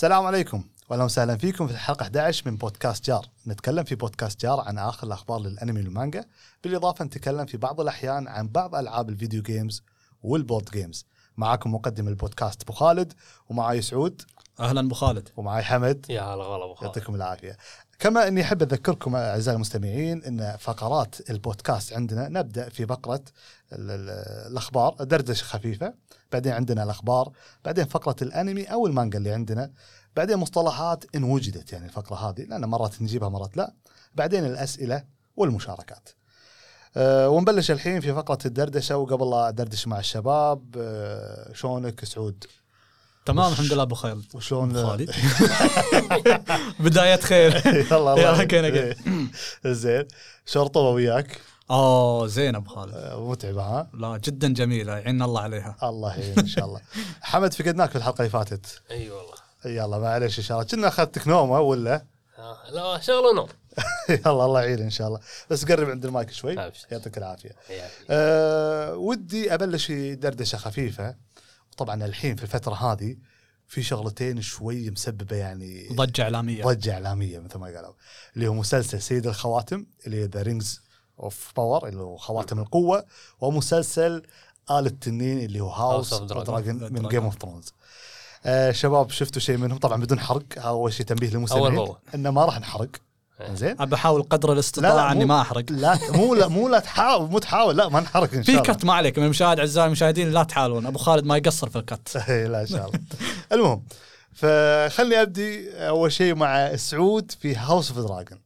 السلام عليكم. واهلا وسهلا فيكم في الحلقة 11 من بودكاست جار. نتكلم في بودكاست جار عن آخر الأخبار للأنمي والمانجا. بالإضافة نتكلم في بعض الأحيان عن بعض ألعاب ال video games وال board games معاكم مقدم البودكاست أبو خالد ومعاي سعود. أهلا أبو خالد. ومعاي حمد. يا هلا غلا أبو خالد. يعطيكم العافية. كما أني أحب أذكركم أعزائي المستمعين إن فقرات البودكاست عندنا نبدأ في فقرة ال- ال- الأخبار دردشة خفيفة بعدين عندنا الأخبار بعدين فقرة الأنمي أو المانجا اللي عندنا بعدين مصطلحات إن وجدت يعني الفقرة هذه لأن مرات نجيبها مرات لا بعدين الأسئلة والمشاركات. أه ونبلش الحين في فقرة الدردشة وقبل لا أدردش مع الشباب أه شلونك؟ سعود؟ تمام الحمد لله أبو خالد. وشلون؟ خالد. بدايه خير. يلا الله يلا كينا إيه. زين. شرطة وياك. اوه زين أبو خالد. أه، متعبه ها؟ لا جدا جميله يعين الله عليها. الله يعين إن شاء الله. حمد فقدناك في الحلقة اللي فاتت. أي والله. يلا معلش إن شاء الله. كنا اخذتك نومه ولا؟ آه، لا شغله نوم يلا الله يعين إن شاء الله. بس قرب عند المايك شوي. يعطيك العافية. أه ودي أبلش في دردشه خفيفة. وطبعا الحين في الفترة هذه في شغلتين شوي مسببة يعني ضجة إعلامية ضجة إعلامية مثل ما قالوا اللي هو مسلسل سيد الخواتم اللي The Rings of Power اللي هو خواتم القوة ومسلسل آل التنين اللي هو House. Dragon من. Game of Thrones آه شباب شفتوا شيء منهم طبعا بدون حرق أول شيء تنبيه للمستمعين بأول. انه ما راح نحرق. زين. ابى أحاول قدر الاستطاعة إني ما أحرق. لا مو لا مو لا تحاول مو تحاول لا ما نحرق إن شاء في الله. cut ما عليك من المشاهد أعزائي المشاهدين لا تحاولون. أبو خالد ما يقصر في ال cut. إيه، لا إن شاء الله. المهم فخلني أبدي أول شيء مع سعود في House of Dragon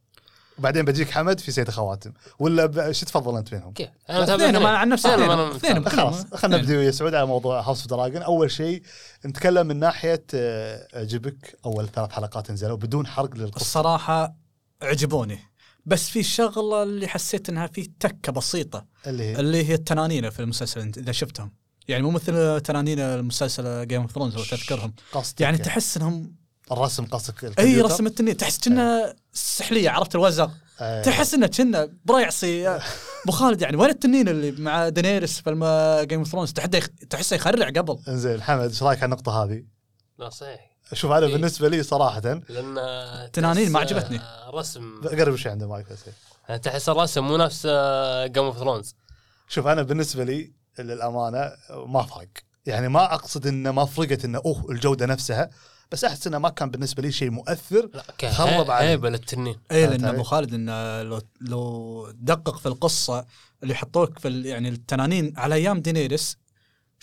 وبعدين بجيك حمد في سيد الخواتم. ولا ب... شو تفضل أنت فيهم؟ كيف؟ اثنين أنا عن نفسي اثنين خلاص خلينا نبدا ويا سعود على موضوع House of Dragon أول شيء نتكلم من ناحية آه، عجبك أول ثلاث حلقات نزلوا بدون حرق للقصة. الصراحة عجبوني بس في شغلة اللي حسيت إنها في تكة بسيطة. اللي هي؟ اللي هي التنانين في المسلسل إذا شفتهم. يعني مو مثل تنانين المسلسل Game of Thrones لو تذكرهم. قصدك يعني تحس إنهم الرسم قصدك إي؟ رسم التنين. تحس كنه سحلية عرفت الوزغ؟ آه، تحس انه كنه بريعصي أبو خالد يعني وين التنين اللي مع دينيرس في Game of Thrones تحسه يخرع قبل. إنزين حمد إيش رأيك على النقطة هذه؟ لا صحيح. شوف أنا إيه. بالنسبة لي صراحة لأن تنانين ما عجبتني. رسم قرب شوي عند المايك بس يعني تحس الرسم مو نفس Game of Thrones شوف أنا بالنسبة لي للأمانة ما فرق يعني ما أقصد إنه ما فرقت إنه أوه الجودة نفسها بس أحس إنه ما كان بالنسبة لي شيء مؤثر خرب علي. هيبة للتنين اي لأن أبو؟ خالد إنه لو لو دقق في القصة اللي حطوك في ال- يعني التنانين على أيام دينيرس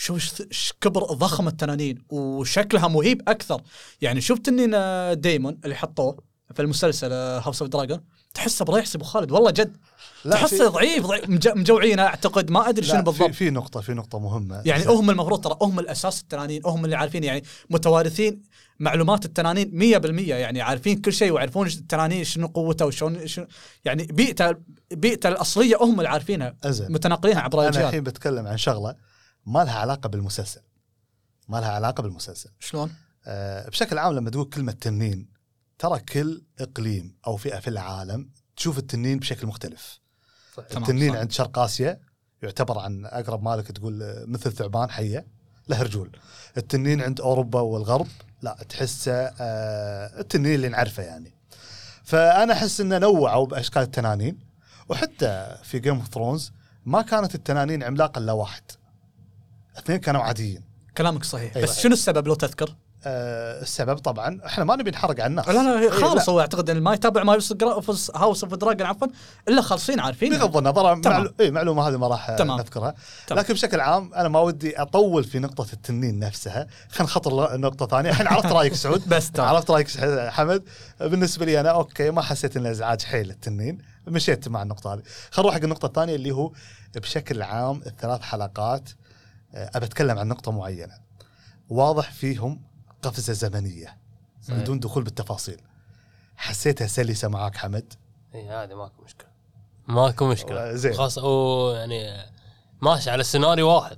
إيش كبر ضخم التنانين وشكلها مهيب أكثر. يعني تنين آه، ديمون اللي حطوه في المسلسل House of Dragon تحسه بريعصي أبو خالد والله جد. لا تحسه ضعيف, ضعيف مج- مجوعينه أعتقد ما أدري شنو بالضبط. في نقطة في نقطة مهمة. يعني. هم المفروض ترى هم الأساس التنانين هم اللي عارفين يعني متوارثين معلومات التنانين 100% يعني عارفين كل شيء ويعرفون التنانين شنو قوتها وشلون شنو يعني بيئته بيئته الأصلية هم اللي عارفينها متناقلينها عبر أنا الاجيال الحين بتكلم عن شغلة. ما لها علاقة بالمسلسل. ما لها علاقة بالمسلسل. شلون؟ أه بشكل عام لما تقول كلمة تنين ترى كل إقليم أو فئة في العالم تشوف التنين بشكل مختلف. تمام، التنين صح. عند شرق آسيا يعتبر عن أقرب مالك تقول آه، مثل ثعبان حية له رجول التنين عند أوروبا والغرب لا تحسه آه التنين اللي نعرفه يعني. فأنا أحس إنه نوعوا بأشكال التنانين وحتى في Game of Thrones ما كانت التنانين عملاقة إلا واحد. اثنين كانوا عاديين كلامك صحيح أي بس. شنو السبب لو تذكر؟ آه السبب طبعا إحنا ما نبي نحرق على الناس لا لا إيه، خالص هو اعتقد إن ما يتابع ما House of Dragon عفوا إلا خالصين عارفين بغض النظر. معلو... إيه معلومة هذه ما راح تمام. نذكرها تمام. لكن بشكل عام أنا ما ودي أطول في نقطة التنين نفسها خلينا نخطر نقطة ثانية الحين عرفت رأيك سعود بس تمام. عرفت رأيك حمد بالنسبة لي أنا أوكي ما حسيت ان إزعاج حيل التنين مشيت مع النقطة هذه خلينا نروح حق النقطة الثانية اللي هو بشكل عام الثلاث حلقات ابى أتكلم عن نقطة معينة. واضح فيهم قفزة زمنية صحيح. بدون دخول بالتفاصيل. حسيتها سلسة معاك حمد؟ اي هذه ماكو مشكلة. ماكو مشكلة. زين. خاص أو يعني ماشي على سيناريو واحد.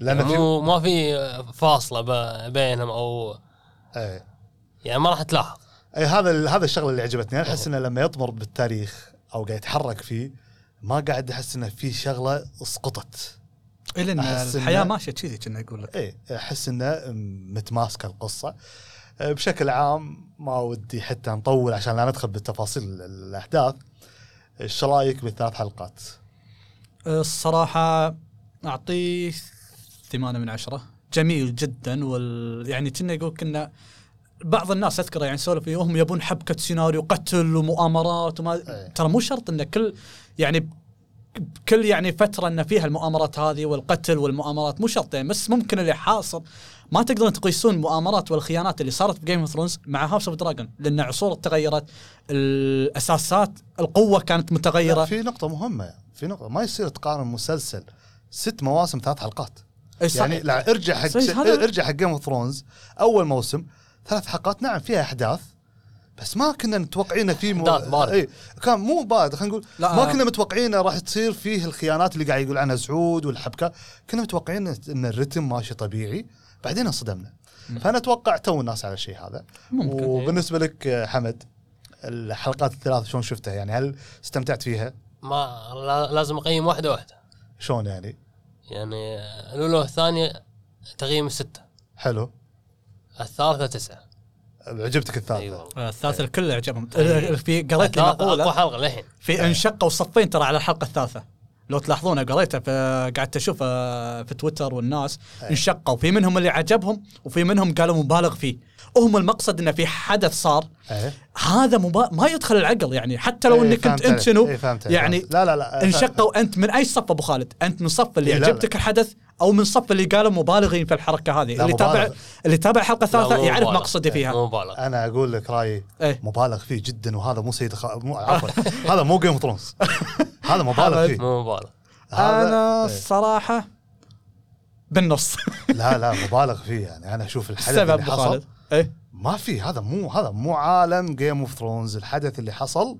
لأن يعني مو ما في فاصلة بينهم أو إيه. يعني ما راح تلاحظ. اي هذا هذا الشغلة اللي عجبتني. أنا أحس إنه لما يطمر بالتاريخ أو قاعد يتحرك فيه ما قاعد أحس إنه في شغلة اسقطت الا إن الحياة ماشية كذي كنا يقول لك اي أحس إنه متماسكة القصة آه، بشكل عام ما ودي حتى نطول عشان لا ندخل بالتفاصيل الأحداث إيش رأيك بالثلاث حلقات؟ الصراحة أعطيه ثمانية من عشرة جميل جدا وال يعني كنا يقول كنا بعض الناس أذكر يعني سولف فيه هم يبون حبكة سيناريو قتل ومؤامرات وما إيه. ترى مو شرط إن كل يعني كل يعني فترة إن فيها المؤامرات هذه والقتل والمؤامرات مو شرط يعني بس ممكن اللي حاصل. ما تقدرون تقيسون المؤامرات والخيانات اللي صارت ب Game of Thrones مع House of Dragon لأن عصور تغيرت الأساسات القوة كانت متغيرة. في نقطة مهمة في نقطة ما يصير تقارن مسلسل ست مواسم ثلاث حلقات. يعني لا ارجع حق ارجع حق Game of Thrones أول موسم ثلاث حلقات نعم فيها أحداث بس ما كنا متوقعين في مو... باردة. إي كان مو بارد خلينا نقول ما آه. كنا متوقعين راح تصير فيه الخيانات اللي قاعد يقول عنها سعود والحبكة. كنا متوقعين إن الرتم ماشي طبيعي بعدين انصدمنا. فأنا أتوقع تو الناس على الشيء هذا. ممكن. وبالنسبة لك حمد الحلقات الثلاث شلون شفتها؟ يعني هل استمتعت فيها؟ ما لا- لازم أقيم واحدة واحدة. شلون يعني؟ يعني الأولى والثانية تقييم ستة حلو. الثالثة تسعة. عجبتك الثالثة؟ اي والله آه، الثالث الكل عجبهم إيه. في قريت لي الثالثة أقوى مقوله حلقة للحين. في انشقوا صفين ترى على الحلقة الثالثة. لو تلاحظونها قريتها في قعدت أشوف آه، في تويتر والناس. انشقوا. في منهم اللي عجبهم وفي منهم قالوا مبالغ فيه. هم المقصد انه في حدث صار. إيه. هذا مبا... ما يدخل العقل يعني. حتى لو إيه، إنك فهمت أنت. شنو؟ إيه، فهمت عليك. يعني لا لا لا. انشقوا أنت من أي صف أبو خالد؟ أنت من صف اللي إيه، لا، عجبتك الحدث أو من صف اللي قالوا مبالغين في الحركة هذه. اللي تابع. اللي تابع الحلقة الثالثه يعرف. مقصدي فيها. مو مبالغ. أنا أقول لك رأيي إيه. مبالغ فيه جدا وهذا مو سيد خ... مو عفوا. هذا مو Game of Thrones هذا مبالغ فيه. مو مبالغ. هذا أنا إيه. الصراحة بالنص. لا لا مبالغ فيه يعني. أنا أشوف الحدث السبب اللي حصل. خالد. إيه. ما في هذا مو هذا مو عالم Game of Thrones الحدث اللي حصل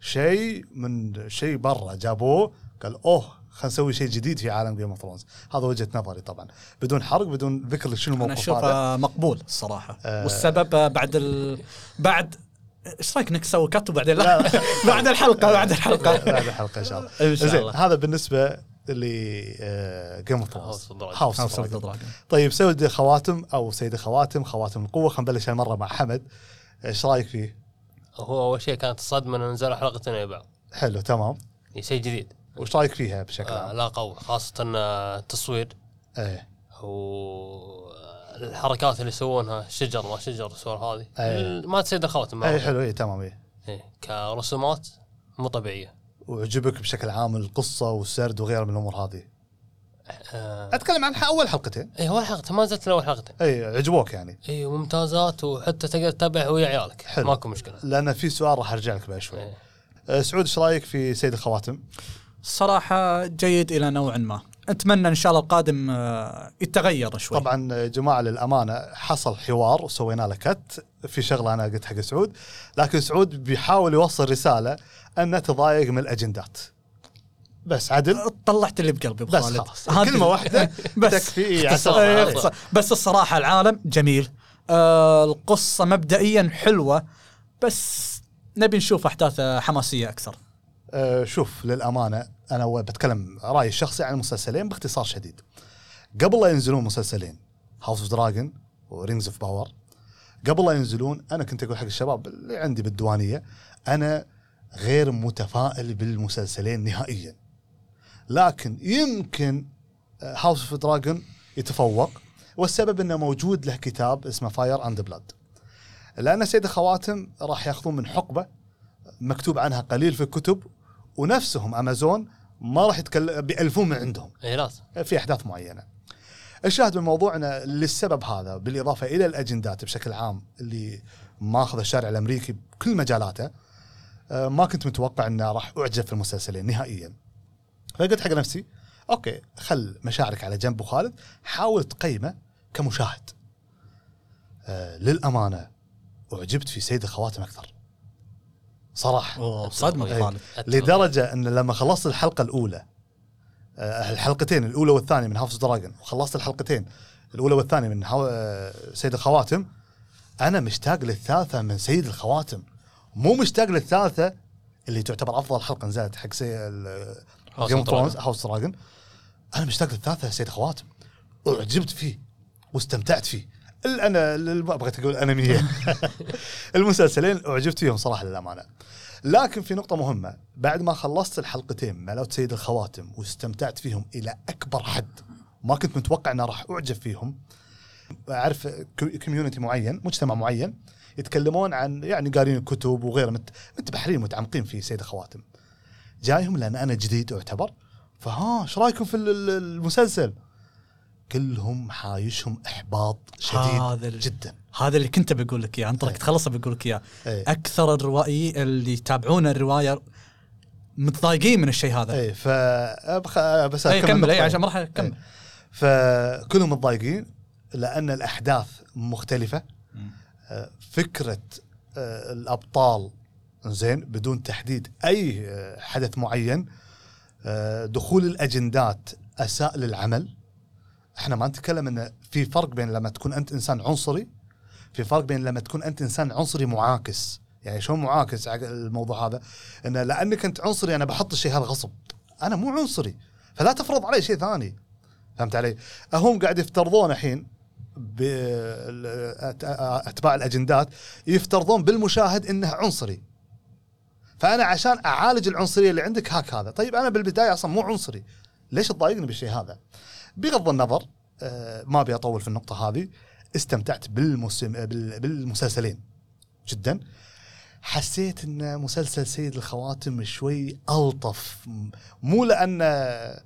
شيء من شيء برا. جابوه قال أوه خلينا نسوي شيء جديد في عالم Game of Thrones هذا وجهة نظري طبعا. بدون حرق بدون ذكر شنو الموقف هذا. اشوفه مقبول الصراحة. آه. والسبب آه، بعد ال... بعد إيش رأيك نسوي cut وبعدين لا، لا. بعد الحلقة بعد الحلقة. بعد الحلقة إن شاء الله. إن شاء الله. هذا بالنسبة Game of Thrones. House of Dragon. طيب سيد خواتم أو سيد خواتم خواتم القوة خلينا نبلش هالمرة مع حمد. إيش رأيك فيه؟ هو أول شيء كانت الصدمة إنه نزلوا حلقتين ورا بعض. حلو تمام. يعني شيء جديد. وش رايك فيها بشكل آه عام؟ لا قوي خاصة آه، التصوير. إيه. والحركات اللي يسوونها شجر ما شجر السوالف هذه. أي. ال- ما تسيد الخواتم اي حلو اي تمام اي إيه، كرسومات مو طبيعية. وعجبك بشكل عام القصة والسرد وغيره من الأمور هذه؟ آه، أتكلم عن أول حلقتين. اي أول حلقه ما نزلت أول حلقتين. اي عجبوك يعني. اي ممتازات وحتى تقدر تتابعها ويا عيالك. حلو. ماكو مشكلة. لأن في سؤال راح أرجع لك بعد شوي. أه، سعود إيش رأيك في سيد الخواتم؟ الصراحه جيد إلى نوع ما. أتمنى إن شاء الله القادم آه، يتغير شوي. طبعا يا جماعة للأمانة حصل حوار وسوينا له كت في شغلة أنا قلت حق سعود. لكن سعود بيحاول يوصل رسالة أنه تضايق من الأجندات. بس عدل؟ طلعت اللي بقلبي بس خالد. خلاص. كلمة واحدة. بس تكفي إيه،. عسل. إيه،. بس الصراحة العالم جميل. آه القصة مبدئيا حلوة بس نبي نشوف أحداث حماسية أكثر. أه، شوف للأمانة أنا بتكلم رأيي الشخصي عن المسلسلين باختصار شديد. قبل لا ينزلون مسلسلين House of Dragon و Rings of Power قبل لا ينزلون أنا كنت أقول حق الشباب اللي عندي بالديوانية أنا غير متفائل بالمسلسلين نهائيا. لكن يمكن House of Dragon يتفوق والسبب إنه موجود له كتاب اسمه Fire and Blood لأن سيد الخواتم راح ياخذون من حقبة مكتوب عنها قليل في الكتب ونفسهم أمازون ما راح يتكلم بيألفون من عندهم إي لازم في أحداث معينة. الشاهد من موضوعنا للسبب هذا بالإضافة إلى الأجندات بشكل عام اللي ماخذ الشارع الأمريكي بكل مجالاته آه، ما كنت متوقع إنه راح أعجب في المسلسلين نهائيا. فقلت حق نفسي أوكي خل مشاعرك على جنب وخالد حاول تقيمه كمشاهد. آه، للأمانة أعجبت في سيد الخواتم أكثر. صراحة. صدمة أتفق. لدرجة أن لما خلصت الحلقة الأولى آه، الحلقتين الأولى والثانية من House Dragon وخلصت الحلقتين الأولى والثانية من هاو آه، سيد الخواتم أنا مشتاق للثالثة من سيد الخواتم. مو مشتاق للثالثة اللي تعتبر أفضل حلقة نزلت حق سي Game of Thrones. House Dragon أنا مشتاق للثالثة سيد الخواتم. أعجبت فيه واستمتعت فيه. ال- أنا ال- بغيت أقول انميه المسلسلين أعجبت فيهم صراحة للأمانة. لكن في نقطة مهمة بعد ما خلصت الحلقتين ملوت سيد الخواتم واستمتعت فيهم إلى أكبر حد ما كنت متوقع أن راح أعجب فيهم أعرف كوميونتي معين مجتمع معين يتكلمون عن يعني قارين الكتب وغيره مت- متبحرين متعمقين في سيد الخواتم. جايهم لأن أنا جديد أعتبر. فها إيش رأيكم في ال- ال- المسلسل؟ كلهم حايشهم إحباط شديد هذا جدا. هذا اللي كنت بقول لك إياه. انطرك إيه. تخلص بقول لك إياه. إيه. أكثر الروائي اللي يتابعون الرواية متضايقين من الشيء هذا. إيه ف بس اي كمل. اي. عشان ما راح اكمل فكلهم متضايقين لأن الأحداث مختلفة. آه، فكرة آه، الأبطال زين بدون تحديد أي آه، حدث معين دخول الأجندات أساء للعمل. إحنا ما نتكلم إن في فرق بين لما تكون أنت إنسان عنصري في فرق بين لما تكون أنت إنسان عنصري معاكس. يعني شلون معاكس الموضوع هذا؟ إن لأنك أنت عنصري أنا بحط الشيء هذا غصب أنا مو عنصري. فلا تفرض علي شيء ثاني. فهمت علي؟ هم قاعد يفترضون الحين أتباع الأجندات يفترضون بالمشاهد إنه عنصري. فأنا عشان أعالج العنصرية اللي عندك هاك هذا. طيب أنا بالبداية أصلا مو عنصري. ليش تضايقني بالشيء هذا؟ بغض النظر آه، ما أبي أطول في النقطة هذه استمتعت بالمسم بال- بالمسلسلين جدا. حسيت إن مسلسل سيد الخواتم شوي ألطف مو لأن آه،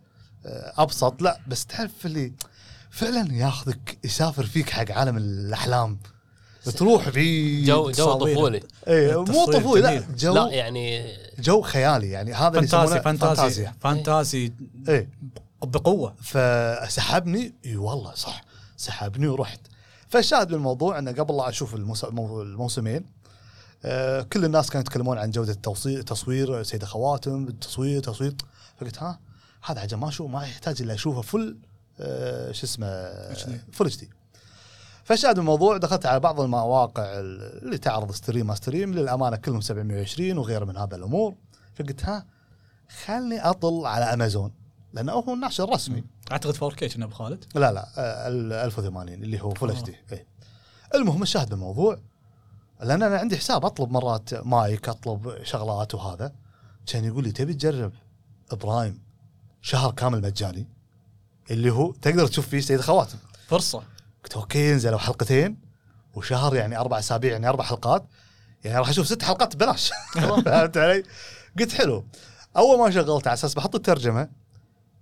أبسط لا بس تعرف اللي فعلا ياخذك يسافر فيك حق عالم الأحلام تروح في جو جو. طفولي. إيه مو طفولي لا. جو لا يعني جو خيالي يعني هذا اللي fantasy fantasy. فانتازيا. fantasy. إيه. بقوة. فسحبني إي والله صح سحبني ورحت. فالشاهد بالموضوع إنه قبل لا أشوف الموس- المو- الموسمين آه كل الناس كانوا يتكلمون عن جودة التصوير تصوير سيد خواتم التصوير تصوير. فقلت ها هذا عجب ما أشوف ما يحتاج إلا أشوفه full آه شو اسمه. full HD فالشاهد بالموضوع دخلت على بعض المواقع اللي تعرض stream ما stream للأمانة كلهم 720 وغيره من هذا الأمور. فقلت ها خلني أطل على أمازون. لأنه هو الناشر الرسمي. أعتقد 4K كنا أبو خالد. لا لا آه، ال 1080 اللي هو full آه. HD. إيه. المهم الشاهد بالموضوع لأن أنا عندي حساب أطلب مرات مايك أطلب شغلات وهذا. كان يقول لي تبي تجرب Prime شهر كامل مجاني؟ اللي هو تقدر تشوف فيه سيد خواتم فرصة. قلت أوكي نزلوا حلقتين وشهر يعني أربع أسابيع يعني أربع حلقات. يعني راح أشوف ست حلقات ببلاش. فهمت علي؟ قلت حلو. أول ما شغلت على أساس بحط الترجمة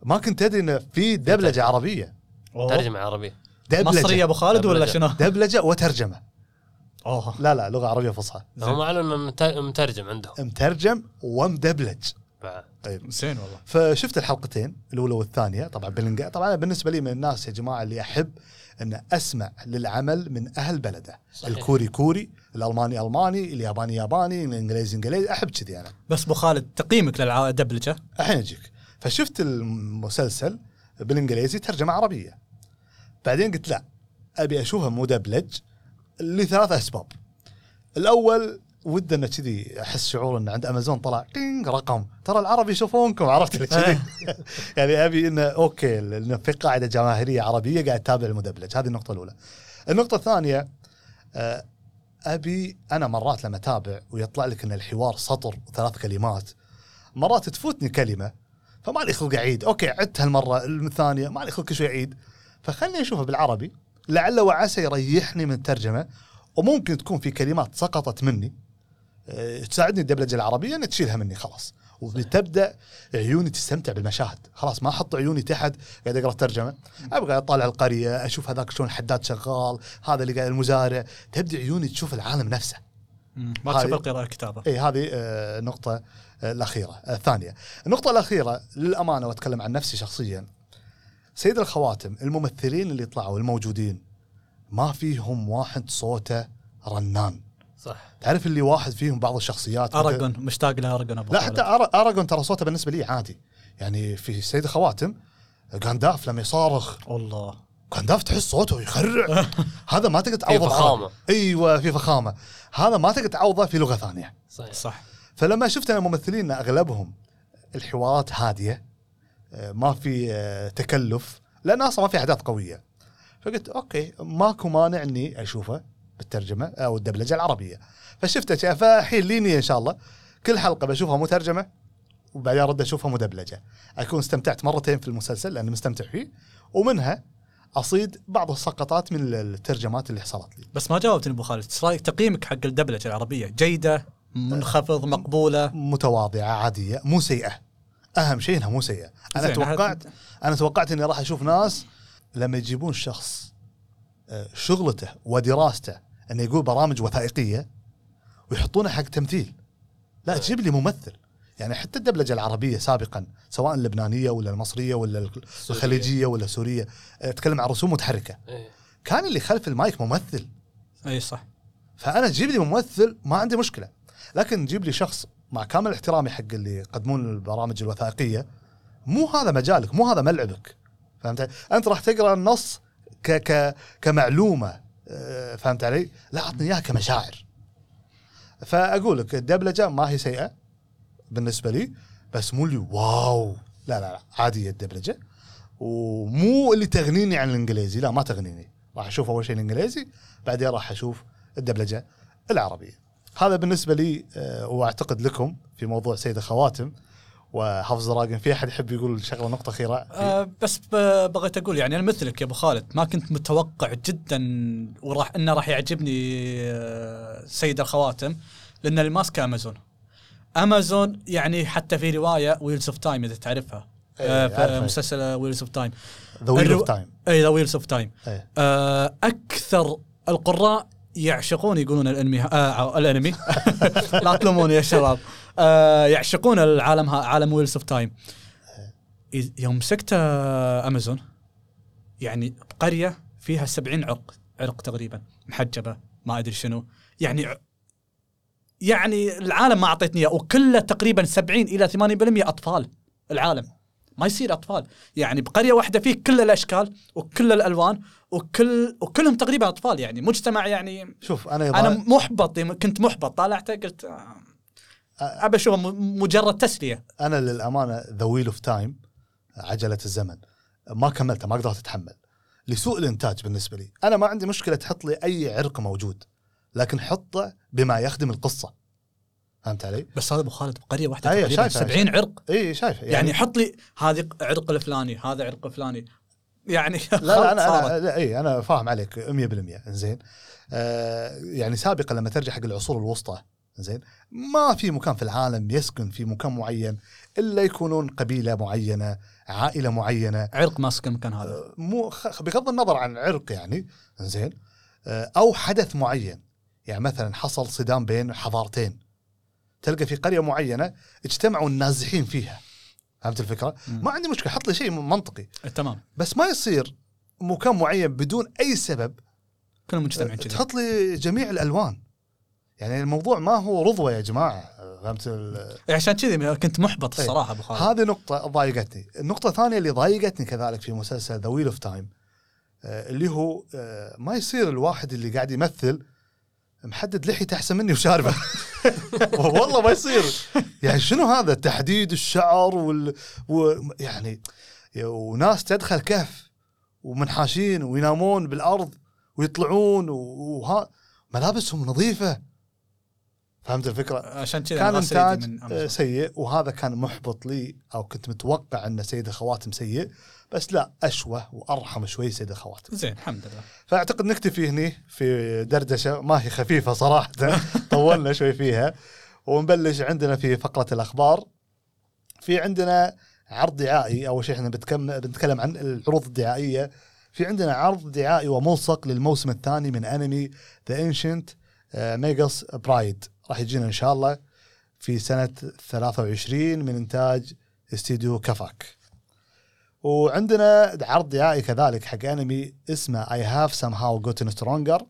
ما كنت أدري انه في دبلجة عربية. أوه. ترجمة عربية. دبلجة. مصري يا أبو خالد ولا دبلجة. شنو؟ دبلجة وترجمة. أوه. لا لا لغة عربية فصحى. هم اعلنوا إنه مت- مترجم عندهم. مترجم ومدبلج. بعد طيب. زين والله. فشفت الحلقتين الأولى والثانية طبعا بالإنج- طبعا بالنسبة لي من الناس يا جماعة اللي أحب إن أسمع للعمل من أهل بلده. صحيح. الكوري كوري الألماني ألماني الياباني ياباني الإنجليزي إنجليزي أحب كذي أنا. بس أبو خالد تقييمك للدبلجه الحين أجيك. فشفت المسلسل بالإنجليزي ترجمة عربية. بعدين قلت لا أبي اشوفه مدبلج لثلاث أسباب. الأول ودنا كذي أحس شعور إن عند أمازون طلع تينج رقم. ترى العرب يشوفونكم عرفت كذي؟ يعني أبي انه أوكي لأن في قاعدة جماهيرية عربية قاعد تتابع المدبلج هذه النقطة الأولى. النقطة الثانية آه، أبي أنا مرات لما أتابع ويطلع لك إن الحوار سطر وثلاث كلمات مرات تفوتني كلمة فما لي خلق أعيد. أوكي عدت هالمرة الثانية ما لي خلق شوي أعيد. فخلني اشوفه بالعربي. لعل وعسى يريحني من الترجمة. وممكن تكون في كلمات سقطت مني. أه، تساعدني الدبلجه العربية ان تشيلها مني خلاص. وتبدأ عيوني تستمتع بالمشاهد. خلاص ما أحط عيوني تحت قاعد أقرأ الترجمة. أبغى أطالع القرية أشوف هذاك شلون الحداد شغال هذا اللي قاعد المزارع. تبدأ عيوني تشوف العالم نفسه. ما تشوف القراءة الكتابه اي هذه آه، النقطة آه، الأخيرة آه، الثانية. النقطة الأخيرة للأمانة وأتكلم عن نفسي شخصيا سيد الخواتم الممثلين اللي طلعوا الموجودين ما فيهم واحد صوته رنان. صح. تعرف اللي واحد فيهم بعض الشخصيات؟ اراجون مشتاق لاراجون أبو لا حتى اراجون ترى صوته بالنسبة لي عادي. يعني في سيد الخواتم غانداف لما يصارخ. والله غانداف تحس صوته يخرع. هذا ما تقدر تعوضه بعربي. فخامة. أيوه في فخامة. هذا ما تقدر تعوضه في لغة ثانية. صحيح. صح. فلما شفت أنا ممثلين أغلبهم الحوارات هادية آه، ما في آه، تكلف لأن أصلا ما في احداث قوية. فقلت أوكي ماكو مانع إني أشوفه بالترجمة أو الدبلجة العربية. فشفته فالحين لي نيه إن شاء الله. كل حلقة بشوفها مترجمة وبعدين أرد أشوفها مدبلجة. أكون استمتعت مرتين في المسلسل لأني مستمتع فيه ومنها أصيد بعض السقطات من الترجمات اللي حصلت لي. بس ما جاوبتني أبو خالد. إيش رأيك؟ تقييمك حق الدبلجة العربية جيدة منخفض مقبولة؟ متواضعة عادية مو سيئة. أهم شيء إنها مو سيئة. أنا توقعت أنا توقعت إني راح أشوف ناس لما يجيبون شخص آه، شغلته ودراسته إنه يقول برامج وثائقية ويحطونه حق تمثيل. لا تجيب لي ممثل. يعني حتى الدبلجة العربية سابقا سواء اللبنانية ولا المصرية ولا الخليجية ولا سورية آه، اتكلم عن رسوم متحركة. إيه. كان اللي خلف المايك ممثل. اي صح. فأنا تجيب لي ممثل ما عندي مشكلة. لكن تجيب لي شخص مع كامل احترامي حق اللي يقدمون البرامج الوثائقية مو هذا مجالك مو هذا ملعبك. فهمت أنت راح تقرأ النص ك ك كمعلومة آه، فهمت علي؟ لا أعطني إياها كمشاعر. فأقول لك الدبلجة ما هي سيئة. بالنسبة لي بس مو اللي واو. لا لا لا عاديه الدبلجه ومو اللي تغنيني عن الإنجليزي. لا ما تغنيني. راح أشوف أول شيء الإنجليزي بعدين راح أشوف الدبلجه العربية. هذا بالنسبة لي آه، وأعتقد لكم في موضوع سيد خواتم و House of Dragon في أحد يحب يقول شغلة نقطة أخيرة؟ أه بس بغيت أقول يعني أنا مثلك يا أبو خالد ما كنت متوقع جدا وراح إنه راح يعجبني آه، سيد الخواتم لأن اللي ماسكه أمازون. امازون يعني حتى في رواية Wheels of Time إذا تعرفها. إيه، آه،. مسلسل Wheels of Time The Wheel of Time اي The Wheels of Time. أكثر القراء يعشقون يقولون الأنمي آه الأنمي. لا تلوموني يا شباب. آه يعشقون العالم ها عالم Wheels of Time يوم مسكت امازون يعني قرية فيها 70 عرق عرق تقريبا محجبة ما أدري شنو. يعني يعني العالم ما أعطيتني إياه وكله تقريبا 70 إلى 80% أطفال العالم. ما يصير أطفال. يعني بقرية واحدة فيه كل الأشكال وكل الألوان وكل وكلهم تقريبا أطفال يعني. مجتمع يعني شوف أنا أنا يضا... محبط كنت محبط طالعته قلت آه، أبى أشوفه مجرد تسلية. أنا للأمانة The Wheel of Time عجلة الزمن. ما كملتها ما قدرت أتحمل. لسوء الإنتاج بالنسبة لي. أنا ما عندي مشكلة تحط لي أي عرق موجود. لكن حطه بما يخدم القصة. فهمت علي؟ بس هذا أبو خالد بقريه واحدة تقريبا شايفه، 70 عرق. إي شايف يعني, يعني حط لي هذه عرق الفلاني هذا عرق الفلاني. يعني لا لا أنا لا إي أنا فاهم عليك 100% زين آه يعني سابقا لما ترجع حق العصور الوسطى زين ما في مكان في العالم يسكن في مكان معين إلا يكونون قبيلة معينة عائلة معينة. عرق ماسك المكان هذا. آه، مو بغض النظر عن عرق يعني زين آه، أو حدث معين. يعني مثلا حصل صدام بين حضارتين. تلقى في قرية معينة اجتمعوا النازحين فيها. فهمت الفكرة؟ مم. ما عندي مشكلة حط لي شيء منطقي. تمام. بس ما يصير مكان معين بدون أي سبب كلهم مجتمعين كذي. تحط لي جميع الألوان. يعني الموضوع ما هو رضوة يا جماعة فهمت ال- إيه، عشان كذي كنت محبط إيه. الصراحة أبو خالد. هذه نقطة ضايقتني، النقطة الثانية اللي ضايقتني كذلك في مسلسل The Wheel of Time اللي هو آه، ما يصير الواحد اللي قاعد يمثل محدد لحيته أحسن مني وشاربه. والله ما يصير. يعني شنو هذا؟ تحديد الشعر وال و... يعني وناس تدخل كهف ومنحاشين وينامون بالأرض ويطلعون وها ملابسهم نظيفة. فهمت الفكرة؟ عشان كذا كان إنتاج آه،. سيء وهذا كان محبط لي أو كنت متوقع أن سيد الخواتم سيء. بس لا أشوه وأرحم شوي سيد الخواتم زين الحمد لله. فأعتقد نكتفي هني في دردشة ما هي خفيفة صراحة طولنا شوي فيها ونبلش عندنا في فقرة الأخبار. في عندنا عرض دعائي أول شيء إحنا بنتكلم بنتكلم عن العروض الدعائية. في عندنا عرض دعائي وملصق للموسم الثاني من أنمي The Ancient Magus Bride راح يجينا إن شاء الله في سنة 23 من إنتاج استديو كافكا. وعندنا عرض دعائي كذلك حق انمي اسمه I have somehow gotten stronger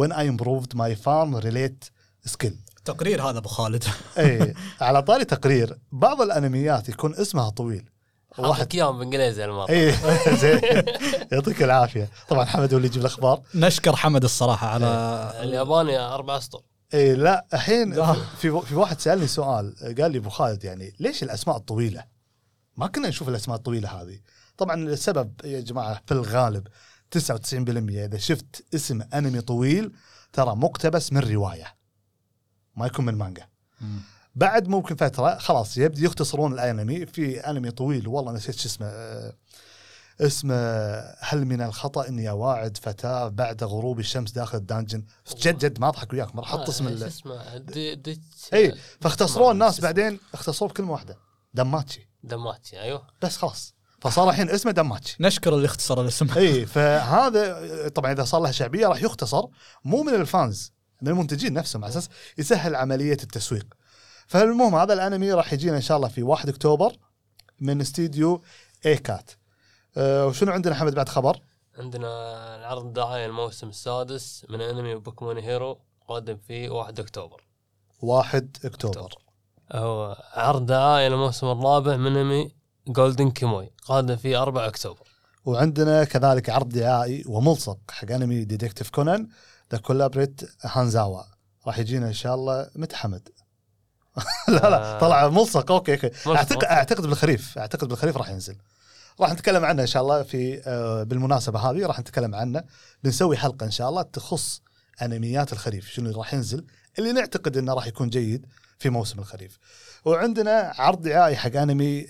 when I improved my farm related skill. تقرير هذا أبو خالد. اي على طاري تقرير. بعض الأنميات يكون اسمها طويل. واحد اياهم بالانجليزي المره اي زين. يعطيك العافية. طبعا حمد هو اللي يجيب الأخبار. نشكر حمد الصراحة على الياباني أربع أسطر. اي لا الحين. في في واحد سألني سؤال. قال لي أبو خالد يعني ليش الأسماء الطويلة؟ ما كنا نشوف الأسماء الطويلة هذه. طبعا السبب يا جماعة في الغالب 99% إذا شفت اسم أنمي طويل ترى مقتبس من رواية. ما يكون من مانجا. بعد ممكن فترة خلاص يبدي يختصرون الأنمي. في أنمي طويل والله نسيت شو اسمه آه، اسمه هل من الخطأ إني أواعد فتاة بعد غروب الشمس داخل الدانجن؟ جد جد ما أضحك وياك ما راح أحط اسم آه، ال- اسمه؟ إي فاختصروه الناس. بعدين اختصروه بكلمة واحدة. دماتشي. دماتشي أيوه. بس خلاص. فصار الحين اسمه دماتشي نشكر اللي اختصر الاسم. إي فهذا طبعا إذا صار لها شعبية راح يختصر مو من ال fans من المنتجين نفسهم على أساس يسهل عملية التسويق. فالمهم هذا الأنمي راح يجينا إن شاء الله في 1 أكتوبر من استديو A-CAT أه وشنو عندنا حمد بعد خبر؟ عندنا العرض الدعائي الموسم السادس من أنمي Boku no Hero قادم في 1 أكتوبر. 1 أكتوبر. هو عرض دعائي الموسم الرابع من انمي Golden Kamuy قادم في 4 أكتوبر وعندنا كذلك عرض دعائي وملصق حق أنمي Detective Conan The Culprit Hanzawa راح يجينا إن شاء الله متى حمد؟ لا لا آه. طلع ملصق okay okay أعتقد. أعتقد بالخريف أعتقد بالخريف راح ينزل راح نتكلم عنه إن شاء الله في آه، بالمناسبة هذه راح نتكلم عنه بنسوي حلقة إن شاء الله تخص أنميات الخريف شنو راح ينزل اللي نعتقد إنه راح يكون جيد في موسم الخريف. وعندنا عرض دعائي حق انمي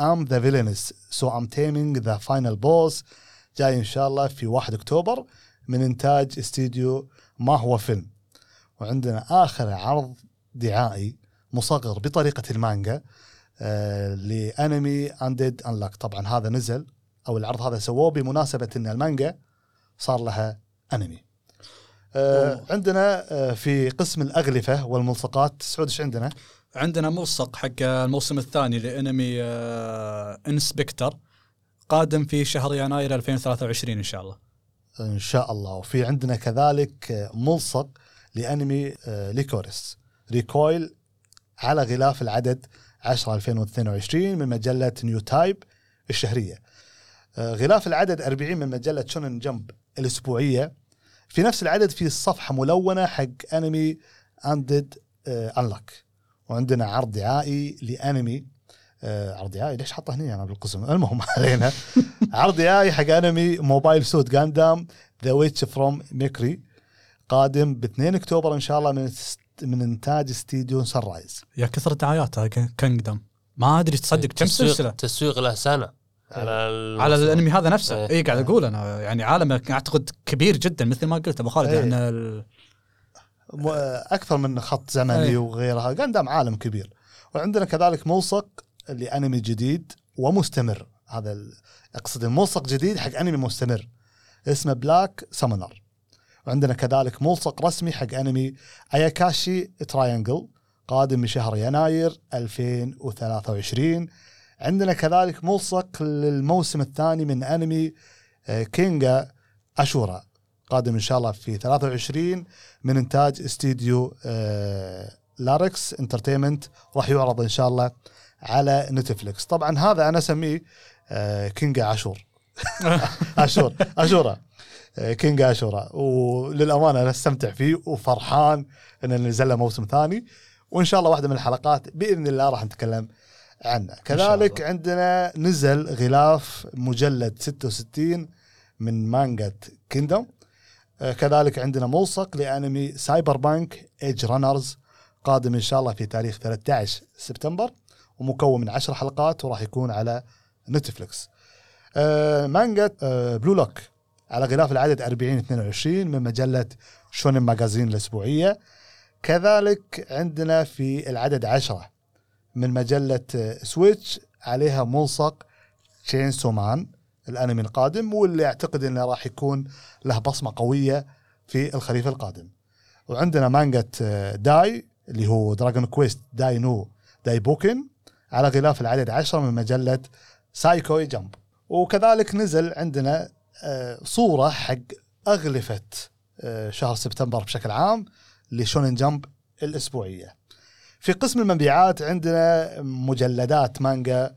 I'm the Villainess So I'm Taming the Final Boss جاي إن شاء الله في 1 أكتوبر من إنتاج استديو Maho Film. وعندنا آخر عرض دعائي مصغر بطريقة المانجا لانمي Undead Unluck طبعا هذا نزل أو العرض هذا سووه بمناسبة إن المانجا صار لها انمي آه. عندنا آه في قسم الأغلفة والملصقات سعود إيش عندنا؟ عندنا ملصق حق الموسم الثاني لأنمي آه، In/Spectre قادم في شهر يناير 2023 إن شاء الله. إن شاء الله. وفي عندنا كذلك آه، ملصق لأنمي آه، Lycoris. Recoil على غلاف العدد 10 2022 من مجلة Newtype الشهرية. آه، غلاف العدد 40 من مجلة Shonen Jump الأسبوعية. في نفس العدد في صفحة ملونة حق انمي Undead Unluck وعندنا عرض دعائي لأنمي آه، عرض دعائي؟ ليش حطه هنا أنا بالقسم؟ المهم علينا. عرض دعائي حق انمي Mobile Suit Gundam The Witch from Mercury قادم ب 2 أكتوبر إن شاء الله من من إنتاج استديو Sunrise يا كثر دعاياتها جاندام ما أدري تصدق كم تسويق- سلسله تسويق له؟ سنة. على الموسم. على الأنمي هذا نفسه إيه. اي قاعد أقول أنا يعني عالم أعتقد كبير جدا مثل ما قلت أبو خالد إيه. يعني ال- أكثر من خط زمني أي. وغيرها جاندام عالم كبير وعندنا كذلك ملصق لأنمي جديد ومستمر هذا ال- أقصد الملصق جديد حق أنمي مستمر اسمه Black Summoner وعندنا كذلك ملصق رسمي حق أنمي Ayakashi Triangle قادم بشهر يناير 2023 عندنا كذلك ملصق للموسم الثاني من أنمي آه، كينجان أشورا قادم إن شاء الله في 23 من إنتاج استديو آه، Larx Entertainment راح يعرض إن شاء الله على نتفلكس طبعا هذا أنا أسميه آه، كينجا عاشور أشور أشورا كينجا أشورا. وللأمانة أنا أستمتع فيه وفرحان إن نزل له موسم ثاني. وإن شاء الله واحدة من الحلقات بإذن الله راح نتكلم عنه كذلك. عندنا نزل غلاف مجلد 66 من مانجا Kingdom. آه، كذلك عندنا ملصق لأنمي Cyberpunk Edgerunners قادم إن شاء الله في تاريخ 13 سبتمبر ومكون من 10 حلقات وراح يكون على نتفلكس آه، مانجا آه، Blue Lock على غلاف العدد 40 22 من مجلة شونن Magazine الأسبوعية. كذلك عندنا في العدد 10 من مجلة سويتش عليها ملصق Chainsaw Man الأنمي القادم واللي أعتقد إنه راح يكون له بصمة قوية في الخريف القادم. وعندنا مانجا داي اللي هو Dragon Quest داي نو داي بوكن على غلاف العدد 10 من مجلة سايكيو Jump. وكذلك نزل عندنا آه، صورة حق أغلفة آه، شهر سبتمبر بشكل عام لشونن Jump الأسبوعية. في قسم المبيعات عندنا مجلدات مانجا.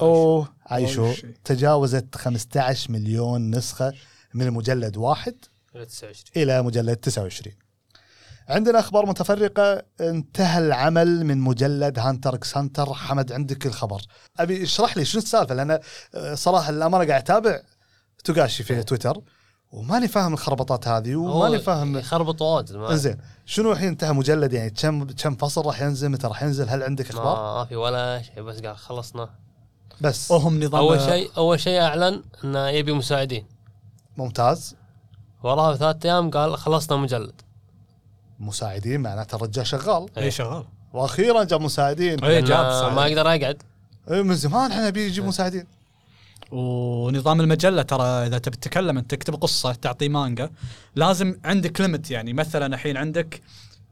أو أشي. تجاوزت 15 مليون نسخة من مجلد واحد 29 إلى مجلد 29 عندنا أخبار متفرقة. انتهى العمل من مجلد Hunter x Hunter. حمد عندك الخبر. أبي اشرح لي شنو السالفة؟ لأن آه، صراحة الامانه قاعد أتابع توغاشي في تويتر. وماني فاهم الخربطات هذه وماني فاهم يخربط واجد إنزين شنو الحين انتهى مجلد؟ يعني كم كم فصل راح ينزل؟ متى راح ينزل؟ هل عندك أخبار؟ ما في ولا شيء بس قال خلصنا. بس. وهم نظام أول شيء أول شيء أعلن انه يبي مساعدين. ممتاز. وراها بثلاث أيام قال خلصنا مجلد. مساعدين معناته الرجال شغال. اي شغال. وأخيرا جاب مساعدين. إيه، لأن جاب ما. أقدر أقعد. إيه، من زمان إحنا نبي يجيب مساعدين. ونظام المجلة ترى إذا تبي تتكلم أنت تكتب قصة تعطي مانجا لازم عندك ليمت يعني. مثلا الحين عندك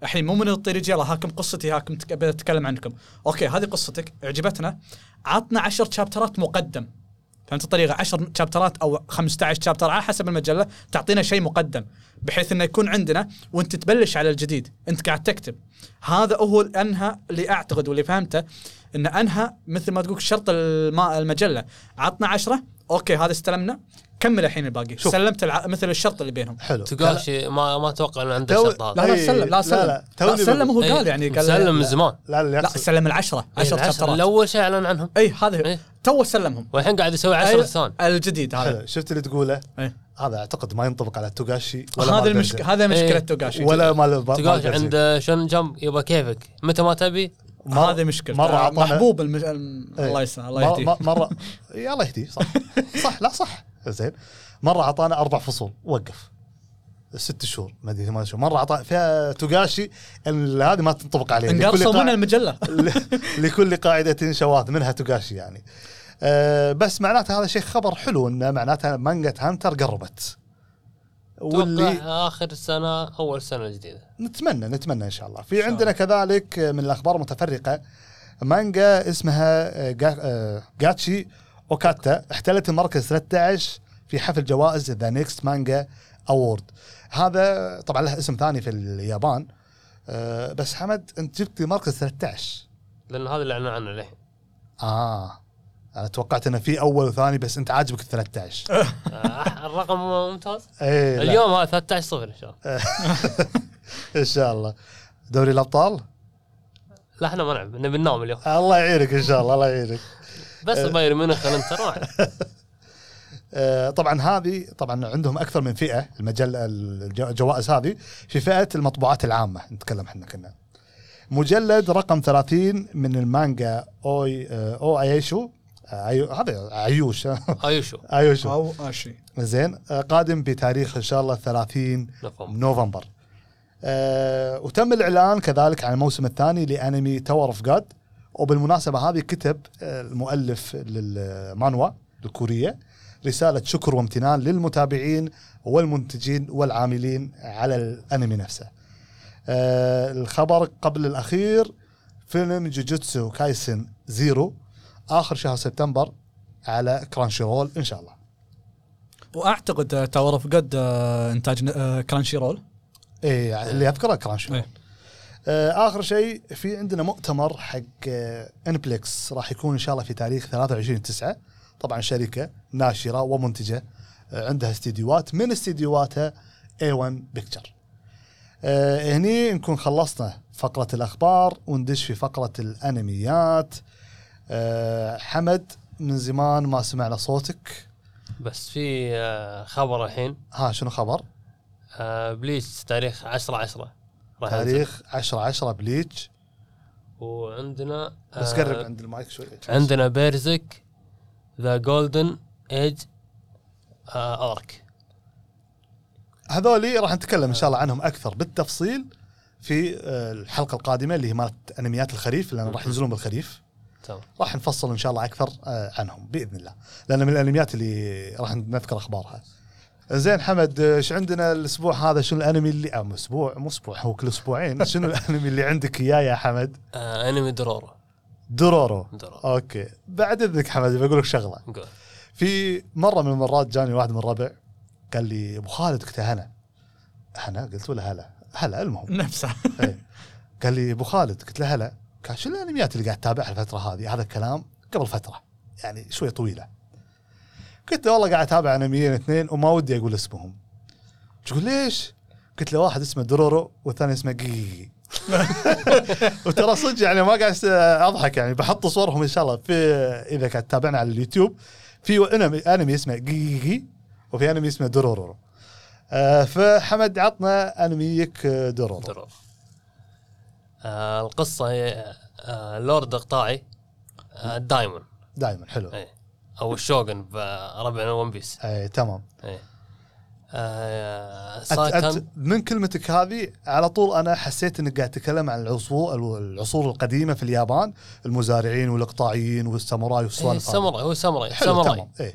الحين مو من يجي يلا هاكم قصتي هاكم أتكلم عنكم. أوكي هذه قصتك عجبتنا عطنا 10 شابترات مقدم. فهمت الطريقة 10 شابترات أو 15 شابتر على حسب المجلة تعطينا شيء مقدم بحيث إنه يكون عندنا وأنت تبلش على الجديد أنت قاعد تكتب. هذا هو الأنهى اللي أعتقد واللي فهمته إن أنهى مثل ما تقول شرط المجلة. عطنا عشرة أوكي هذا استلمنا. كمل الحين الباقي. شوف. سلمت الع... مثل الشرط اللي بينهم. حلو. تقاشي ما ما أتوقع إنه عنده تو- الشرط هذا. لا لا سلم لا لا، سلم. لا، لا, توني سلم هو إيه، قال يعني قال سلم من زمان. لا لا لا سلم العشرة. عشرة العشرة شابترات. الأول شيء أعلن عنهم. اي هذا إيه. تو سلمهم. والحين قاعد يسوي عشرة أي- ثاني الجديد هذا. حلو. شفت اللي تقوله؟ إيه. هذا أعتقد ما ينطبق على توغاشي ولا هذا المشكلة. هذا مشكلة إيه. توغاشي. ولا مال مال تقاشي بنزل. عند شون جمب يبقى كيفك؟ متى ما تبي. هذه مشكلة. مرة أعطانا- محبوب المج... الم- إيه. الله يسلمه الله يهديه. مر- مره يا الله يهديه. صح. صح. لا صح. زين. مرة أعطانا أربع فصول وقف. ست شهور ما أدري ثمان شهور. مرة اعطى فيها توغاشي ال- هذه ما تنطبق عليه لكل انقرصوا من المجلة. لكل قاعدة شواذ منها توغاشي يعني. أه بس معناته هذا شيء خبر حلو انه معناته مانجا هانتر قربت. واللي آخر السنة أول سنة الجديدة. نتمنى نتمنى إن شاء الله. في شاء عندنا كذلك من الأخبار المتفرقه مانجا اسمها آه، جا- آه، جاتشي اوكاتا احتلت المركز 13 في حفل جوائز The Next Manga Award هذا طبعا له اسم ثاني في اليابان. آه، بس حمد أنت جبت مركز 13 لأن هذا اللي أعلن عنه الحين آه أنا توقعت إنه في أول وثاني بس أنت عاجبك ال 13 آه، الرقم ممتاز؟ إيه اليوم هذا 13 صفر إن شاء الله. إن شاء الله. دوري الأبطال؟ لا إحنا ما نلعب. نبي ننام اليوم. الله يعينك إن شاء الله الله يعينك. بس بايرن ميونخ الانتر ما أعرف. آه، طبعا هذه طبعا عندهم أكثر من فئة المجله الج- الجوائز هذه في فئة المطبوعات العامة نتكلم إحنا كنا. مجلد رقم 30 من المانجا أوي أو أيشو أيو هذا عيوش أيوشو. أيوشو. أو أشي. زين قادم بتاريخ إن شاء الله 30 نوفمبر. نوفمبر. آه، وتم الإعلان كذلك عن الموسم الثاني لأنمي Tower of God وبالمناسبة هذه كتب آه، المؤلف للمانهوا الكورية رسالة شكر وامتنان للمتابعين والمنتجين والعاملين على الأنمي نفسه. آه، الخبر قبل الأخير فيلم جوجوتسو كايسن Zero آخر شهر سبتمبر على Crunchyroll إن شاء الله. وأعتقد Tower of God إنتاج آه، Crunchyroll إيه اللي أذكره Crunchyroll. إيه. آه، آخر شيء في عندنا مؤتمر حق آه، Aniplex راح يكون إن شاء الله في تاريخ 23 9 طبعا شركة ناشرة ومنتجة آه، عندها استديوهات من استديوهاتها A1 Picture آه، هني نكون خلصنا فقرة الأخبار وندش في فقرة الأنميات. آه، حمد من زمان ما سمعنا صوتك. بس في آه، خبر الحين. ها شنو خبر؟ آه، Bleach تاريخ 10 10 راح ينزل. تاريخ 10 10 Bleach. وعندنا بس آه، قرب عند المايك شوي. عندنا Berserk The Golden Age Arc هذولي راح نتكلم إن شاء الله عنهم أكثر بالتفصيل في آه، الحلقة القادمة اللي هي مالت أنميات الخريف لأن راح ينزلون بالخريف. تمام. راح نفصل إن شاء الله أكثر آه، عنهم بإذن الله. لأن من الأنميات اللي راح نذكر أخبارها. زين حمد إيش عندنا الأسبوع هذا؟ شنو الأنمي اللي آه، أسبوع مو أسبوع هو كل أسبوعين. شنو الأنمي اللي عندك إياه يا حمد؟ آه، أنمي درورو. درورو. درورو. okay. بعد إذنك حمد بقول لك شغلة. قول. في مرة من المرات جاني واحد من الربع قال لي أبو خالد قلت له هلا. هلا؟ قلت ولا هلا. هلا المهم. نفسه. إيه. قال لي أبو خالد قلت له هلا. قال شو الأنميات اللي قاعد تتابعها الفترة هذه؟ هذا الكلام قبل فترة يعني شوي طويلة. قلت له والله قاعد أتابع انميين اثنين وما ودي أقول اسمهم. تقول ليش؟ قلت له واحد اسمه درورو والثاني اسمه جيجي. وترى صدق يعني ما قاعد أضحك يعني بحط صورهم إن شاء الله في إذا قاعد تتابعنا على اليوتيوب. في انمي أنمي اسمه جيجي وفي أنمي اسمه دورورورو آه فحمد عطنا أنميك آه، دورورو درور آه القصة هي آه لورد إقطاعي آه دايميو. دايميو حلو. إيه. أو الشوغن بربعنا One Piece أي تمام. إيه. آه من كلمتك هذه على طول أنا حسيت إنك قاعد تتكلم عن العصور العصور القديمة في اليابان المزارعين والإقطاعيين والساموراي إيه والسوالف هذه. ساموراي هو ساموراي ساموراي. تمام. إي.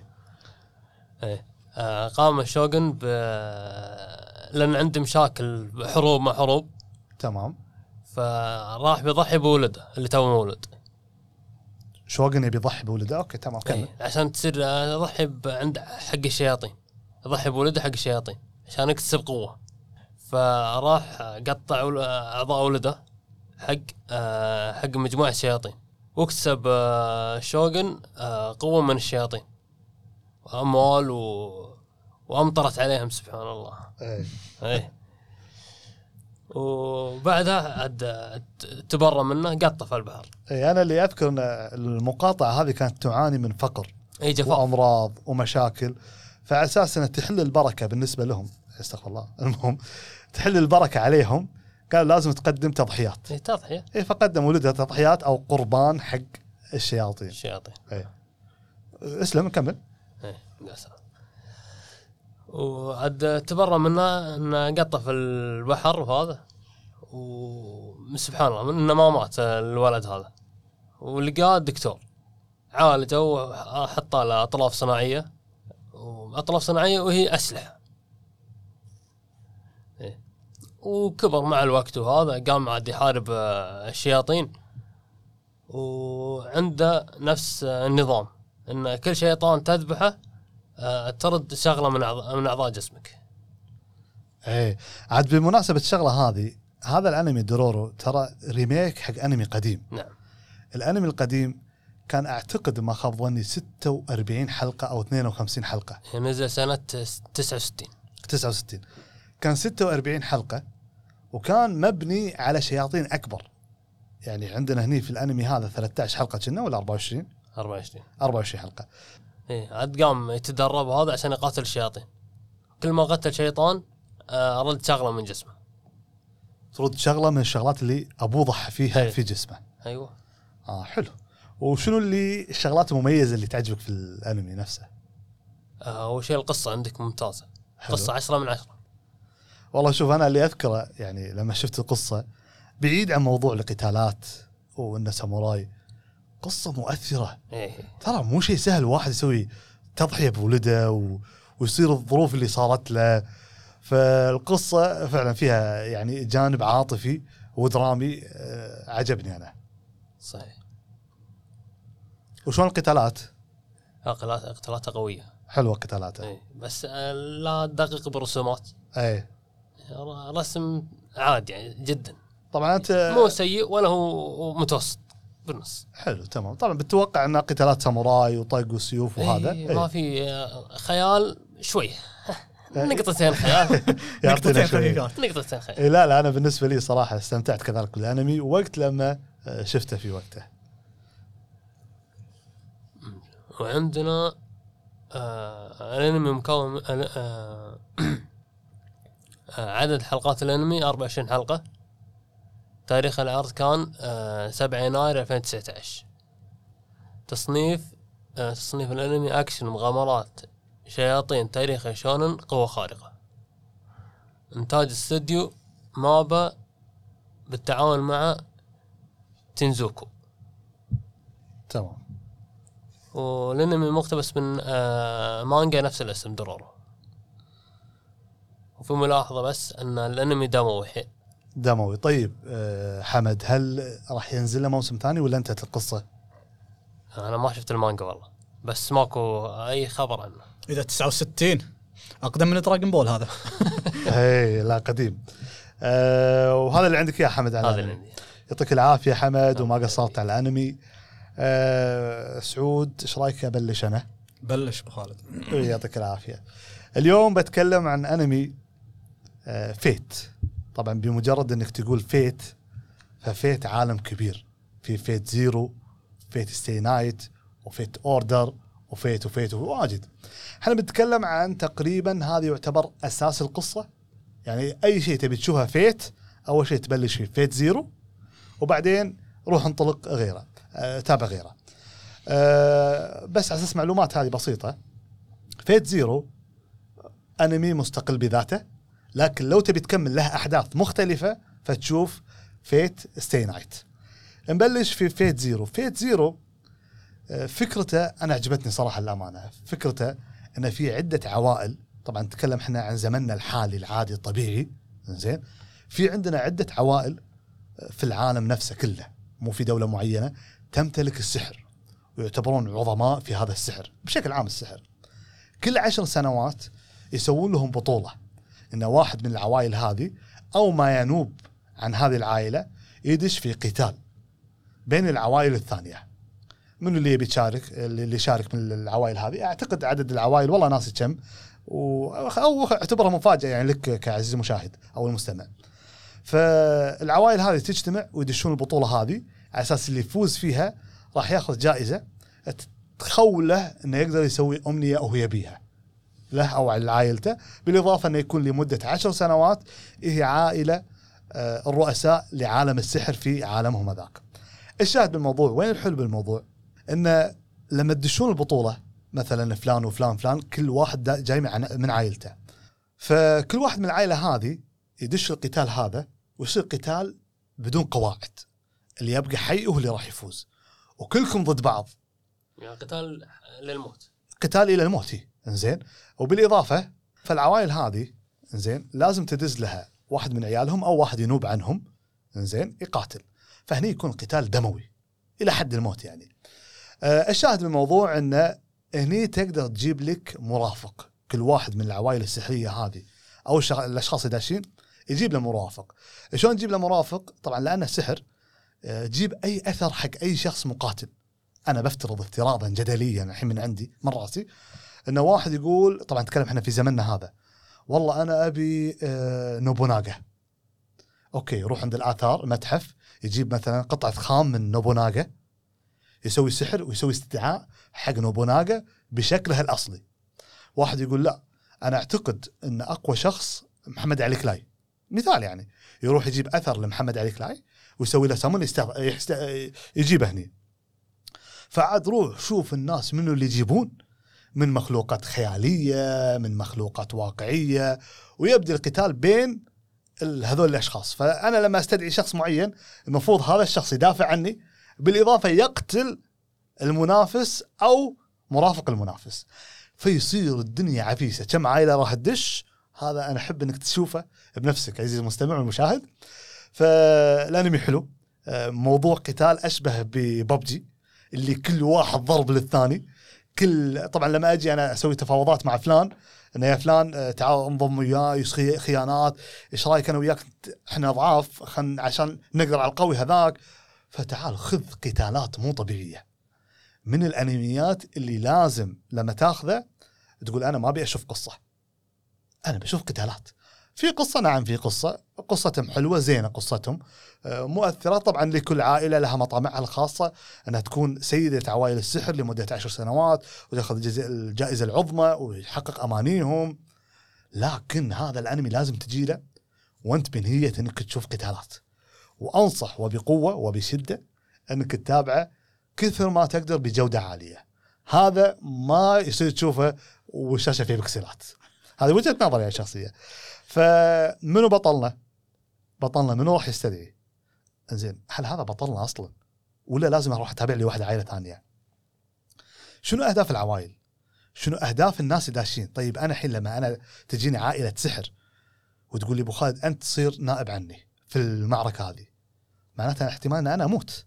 إيه. آه قام الشوغن ب لأن عنده مشاكل حروب مع حروب. تمام. فراح بيضحي بولده اللي تو مولود. شوغن يبي يضحي بولده؟ okay تمام كمل. إيه. عشان تصير ب- عند حق الشياطين. يضحي بولده حق الشياطين عشان يكتسب قوة. فراح قطع أعضاء ولده حق آه، حق مجموعة الشياطين واكتسب آه، شوغن آه، قوة من الشياطين. وأموال و... وأمطرت عليهم سبحان الله. اي إيه. وبعدها عاد تبرى منه قطه في البحر. إي أنا اللي أذكر إن المقاطعة هذه كانت تعاني من فقر إي جفاف. وأمراض ومشاكل. فعلى أساس انها تحل البركة بالنسبة لهم استغفر الله. المهم تحل البركة عليهم قال لازم تقدم تضحيات. إي تضحية. إي فقدم ولدها تضحيات أو قربان حق الشياطين. الشياطين. إي. اسلم كمل. إيه يا سلام. وعاد تبرى منه إنه قطه في البحر وهذا. وسبحان الله إنه ما مات الولد هذا. ولقاه الدكتور. عالجه وحط له أطراف صناعية. وأطراف صناعية وهي أسلحة. إيه. وكبر مع الوقت وهذا قام عاد يحارب الشياطين. وعنده نفس النظام إن كل شيطان تذبحه ترد شغلة من أعضاء من أعضاء جسمك. اي عاد بمناسبة الشغلة هذه هذا الأنمي درورو ترى ريميك حق أنمي قديم. نعم. الأنمي القديم كان أعتقد ما خاب ظني 46 حلقة أو 52 حلقة. هي نزل سنة 69 69 كان 46 حلقة وكان مبني على شياطين أكبر. يعني عندنا هني في الأنمي هذا 13 حلقة كنا ولا 24 24 24 حلقة. إيه عاد قام يتدرب هذا عشان يقاتل الشياطين. كل ما قتل شيطان آه، رد شغلة من جسمه. ترد شغلة من الشغلات اللي أبوه ضحى فيها أي. في جسمه. أيوه. آه حلو. وشنو اللي الشغلات المميزة اللي تعجبك في الأنمي نفسه؟ آه، أول شيء القصة عندك ممتازة. حلو. قصة 10 من 10 والله شوف أنا اللي أذكره يعني لما شفت القصة بعيد عن موضوع القتالات وإنه ساموراي قصة مؤثرة. إيه. ترى مو شيء سهل واحد يسوي تضحية بولده و... ويصير الظروف اللي صارت له. فالقصة فعلا فيها يعني جانب عاطفي ودرامي آه، عجبني أنا. صحيح. وشلون القتالات؟ اقتلاته قوية. حلوة قتالاته إيه. بس آه، لا تدقق بالرسومات اي رسم عادي يعني جدا. طبعا أنت مو سيء ولا هو متوسط. بالنص. حلو تمام. طبعا بتتوقع ان قتالات ساموراي وطق وسيوف وهذا. إيه ما إيه. في آه، خيال شوي. نقطتين خيال. نقطتين. خفيفات نقطتين خيال. إيه لا لا أنا بالنسبة لي صراحة استمتعت كذلك بالأنمي وقت لما آه، شفته في وقته. وعندنا آه الأنمي مكون من- آه آه عدد حلقات الأنمي 24 حلقة. تاريخ العرض كان آه 7 يناير 2019 تصنيف آه تصنيف الأنمي أكشن مغامرات شياطين تاريخ شونن قوة خارقة. إنتاج استوديو مابا بالتعاون مع تنزوكو تمام. والأنمي مقتبس من آه مانجا نفس الاسم درورو. وفي ملاحظة بس إن الأنمي دموي. دموي طيب آه، حمد هل راح ينزل له موسم ثاني ولا انتهت القصة؟ أنا ما شفت المانجا والله بس ماكو أي خبر عنه إذا 69 أقدم من Dragon Ball هذا اي لا قديم آه وهذا اللي عندك يا حمد هذا اللي. عندي يعطيك العافية حمد وما قصرت على الأنمي آه سعود إيش رأيك أبلش أنا؟ بلش أبو خالد يعطيك العافية. اليوم بتكلم عن أنمي آه Fate. طبعا بمجرد إنك تقول Fate ف Fate عالم كبير. في Fate Zero، Fate/stay night، و Fate Order، و Fate و Fate واجد. إحنا بنتكلم عن تقريبا هذه يعتبر أساس القصة. يعني أي شيء تبي تشوفها Fate أول شيء تبلش فيه Fate Zero وبعدين روح انطلق غيره أه تابع غيره. أه بس على أساس معلومات هذه بسيطة. Fate Zero أنمي مستقل بذاته. لكن لو تبي تكمل له أحداث مختلفة فتشوف Fate/stay night نبلش في Fate Zero Fate Zero فكرته أنا عجبتني صراحة الأمانة. فكرته انه في عدة عوائل طبعا نتكلم إحنا عن زمننا الحالي العادي الطبيعي زين في عندنا عدة عوائل آه، في العالم نفسه كله. مو في دولة معينة تمتلك السحر ويعتبرون عظماء في هذا السحر بشكل عام السحر. كل عشر سنوات يسوون لهم بطولة. ان واحد من العوائل هذه أو ما ينوب عن هذه العائلة يدش في قتال بين العوائل الثانية. من اللي يبي يشارك؟ اللي يشارك من العوائل هذه؟ أعتقد عدد العوائل والله ناسي كم. و... أو اعتبرها مفاجأة يعني لك كعزيز المشاهد أو المستمع. فالعوائل هذه تجتمع ويدشون البطولة هذه على أساس اللي يفوز فيها راح ياخذ جائزة تخوله إنه يقدر يسوي أمنية هو يبيها. له أو على عائلته بالإضافة أنه يكون لمدة عشر سنوات هي عائلة آه، الرؤساء لعالم السحر في عالمهم هذاك. الشاهد بالموضوع وين الحلو بالموضوع؟ انه لما تدشون البطولة مثلا فلان وفلان فلان كل واحد جاي من عائلته. فكل واحد من العائلة هذه يدش القتال هذا ويصير قتال بدون قواعد. اللي يبقى حي هو اللي راح يفوز. وكلكم ضد بعض. يعني قتال للموت قتال إلى الموت هي. إنزين. وبالإضافة فالعوائل هذه إنزين لازم تدز لها واحد من عيالهم أو واحد ينوب عنهم إنزين يقاتل. فهني يكون قتال دموي إلى حد الموت يعني. آه الشاهد بالموضوع انه هني تقدر تجيب لك مرافق. كل واحد من العوائل السحرية هذه أو الأشخاص اللي داشين يجيب له مرافق. شلون تجيب له مرافق؟ طبعا لأنه سحر. آه، جيب أي أثر حق أي شخص مقاتل. أنا بفترض افتراضا جدليا الحين من عندي من رأسي. إنه واحد يقول طبعا نتكلم إحنا في زمننا هذا والله أنا أبي آه، نوبوناغا. أوكي يروح عند الآثار متحف يجيب مثلا قطعة خام من نوبوناغا يسوي سحر ويسوي استدعاء حق نوبوناغا بشكلها الأصلي. واحد يقول لا أنا أعتقد إن أقوى شخص محمد علي كلاي. مثال يعني يروح يجيب أثر لمحمد علي كلاي ويسوي له سمون يستغ... يحست... يجيبه هني. فعاد روح شوف الناس منو اللي يجيبون. من مخلوقات خيالية من مخلوقات واقعية ويبدي القتال بين هذول الأشخاص. فأنا لما أستدعي شخص معين المفروض هذا الشخص يدافع عني بالإضافة يقتل المنافس أو مرافق المنافس. فيصير الدنيا عفيسة. كم عائلة راح تدش؟ هذا أنا أحب إنك تشوفه بنفسك عزيزي المستمع والمشاهد. فالانمي حلو آه، موضوع قتال أشبه بببجي اللي كل واحد ضرب للثاني. كل طبعا لما أجي أنا أسوي تفاوضات مع فلان إنه يا فلان آه، تعال انضم وياي خيانات إيش رأيك أنا وياك؟ إحنا ضعاف خل عشان نقدر على القوي هذاك. فتعال خذ قتالات مو طبيعية. من الأنميات اللي لازم لما تاخذه تقول أنا ما أبي أشوف قصة. أنا بشوف قتالات. في قصة نعم في قصة. قصتهم حلوة زينة قصتهم. آه، مؤثرة طبعا لكل عائلة لها مطامعها الخاصة أنها تكون سيدة عوائل السحر لمدة عشر سنوات وتأخذ الجائزة العظمى ويحقق أمانيهم. لكن هذا الأنمي لازم تجي له وأنت بنية إنك تشوف قتالات. وأنصح وبقوة وبشدة إنك تتابعه كثر ما تقدر بجودة عالية. هذا ما يصير تشوفه والشاشه فيه بكسلات. هذه وجهة نظري الشخصيه فمنو بطلنا؟ بطلنا منو راح يستدعي؟ زين هل هذا بطلنا أصلا؟ ولا لازم أروح أتابع لي واحدة عائلة ثانية؟ شنو أهداف العوائل؟ شنو أهداف الناس داشين؟ طيب أنا الحين لما أنا تجيني عائلة سحر وتقول لي أبو خالد أنت تصير نائب عني في المعركة هذه معناتها احتمال إن أنا أموت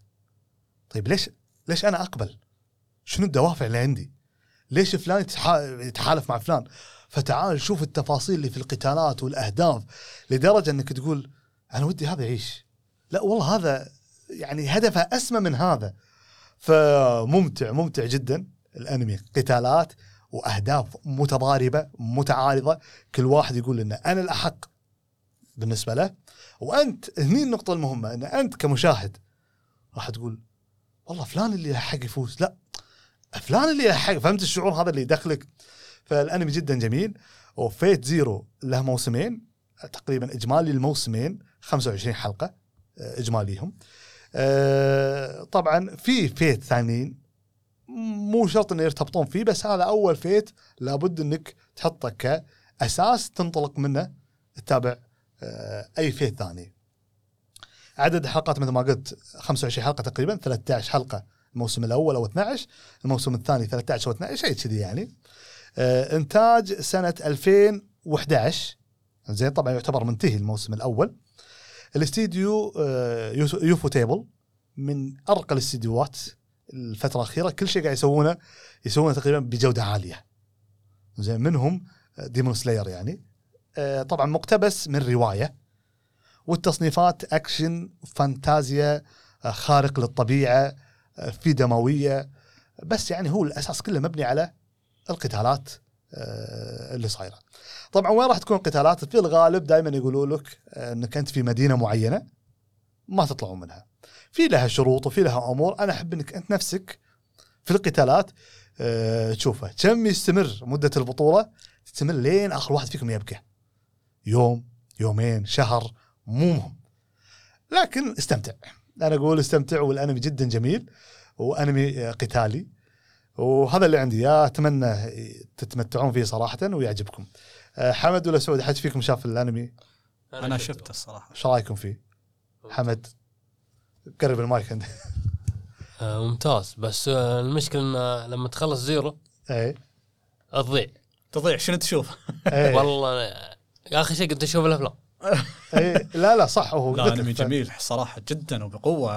طيب ليش ليش أنا أقبل؟ شنو الدوافع اللي عندي؟ ليش فلان يتحا- يتحالف مع فلان؟ فتعال شوف التفاصيل اللي في القتالات والأهداف لدرجة إنك تقول أنا ودي هذا يعيش. لا والله هذا يعني هدفه أسمى من هذا. فممتع ممتع جدا الأنمي. قتالات وأهداف متضاربة متعارضة. كل واحد يقول ان أنا الأحق بالنسبة له. وأنت هني النقطة المهمة إن أنت كمشاهد راح تقول والله فلان اللي حق يفوز. لا فلان اللي يلحق فهمت الشعور هذا اللي يدخلك؟ فالأنمي جدا جميل وفيت زيرو له موسمين تقريبا إجمالي الموسمين 25 حلقة آه، إجماليهم آه، طبعا في Fate ثانيين مو شرط إنه يرتبطون فيه بس هذا أول Fate لابد إنك تحطه كأساس تنطلق منه تتابع آه، أي Fate ثاني. عدد الحلقات مثل ما قلت 25 حلقة تقريبا 13 حلقة الموسم الأول أو 12 الموسم الثاني 13 أو 12 شيء كذي يعني. آه، إنتاج سنة 2011 زين طبعا يعتبر منتهي الموسم الأول. الاستديو آه، ufotable من أرقى الاستديوهات الفترة الأخيرة كل شيء قاعد يسوونه يسوونه تقريبا بجودة عالية. زين منهم Demon Slayer يعني آه، طبعا مقتبس من رواية والتصنيفات أكشن فانتازيا آه، خارق للطبيعة آه، في دموية بس يعني هو الأساس كله مبني على القتالات آه، اللي صايرة. طبعا وين راح تكون قتالات؟ في الغالب دائما يقولوا لك آه، إنك أنت في مدينة معينة ما تطلعون منها. في لها شروط وفي لها أمور، أنا أحب إنك أنت نفسك في القتالات آه، تشوفه كم يستمر مدة البطولة تستمر لين آخر واحد فيكم يبكى. يوم، يومين، شهر، مو مهم. لكن استمتع. أنا أقول استمتع والأنمي جدا جميل وأنمي قتالي وهذا اللي عندي يا أتمنى تتمتعون فيه صراحة ويعجبكم. آه، حمد ولا سعود أحد فيكم شاف الأنمي؟ أنا شفته الصراحه إيش رأيكم فيه؟ حمد قرب المايك عندك. آه ممتاز بس آه المشكلة إن لما تخلص Zero إيه تضيع تضيع شنو تشوف؟ إيه والله آخر شيء كنت أشوف الأفلام إيه لا لا صح هو لا انمي جميل صراحة جدا وبقوة.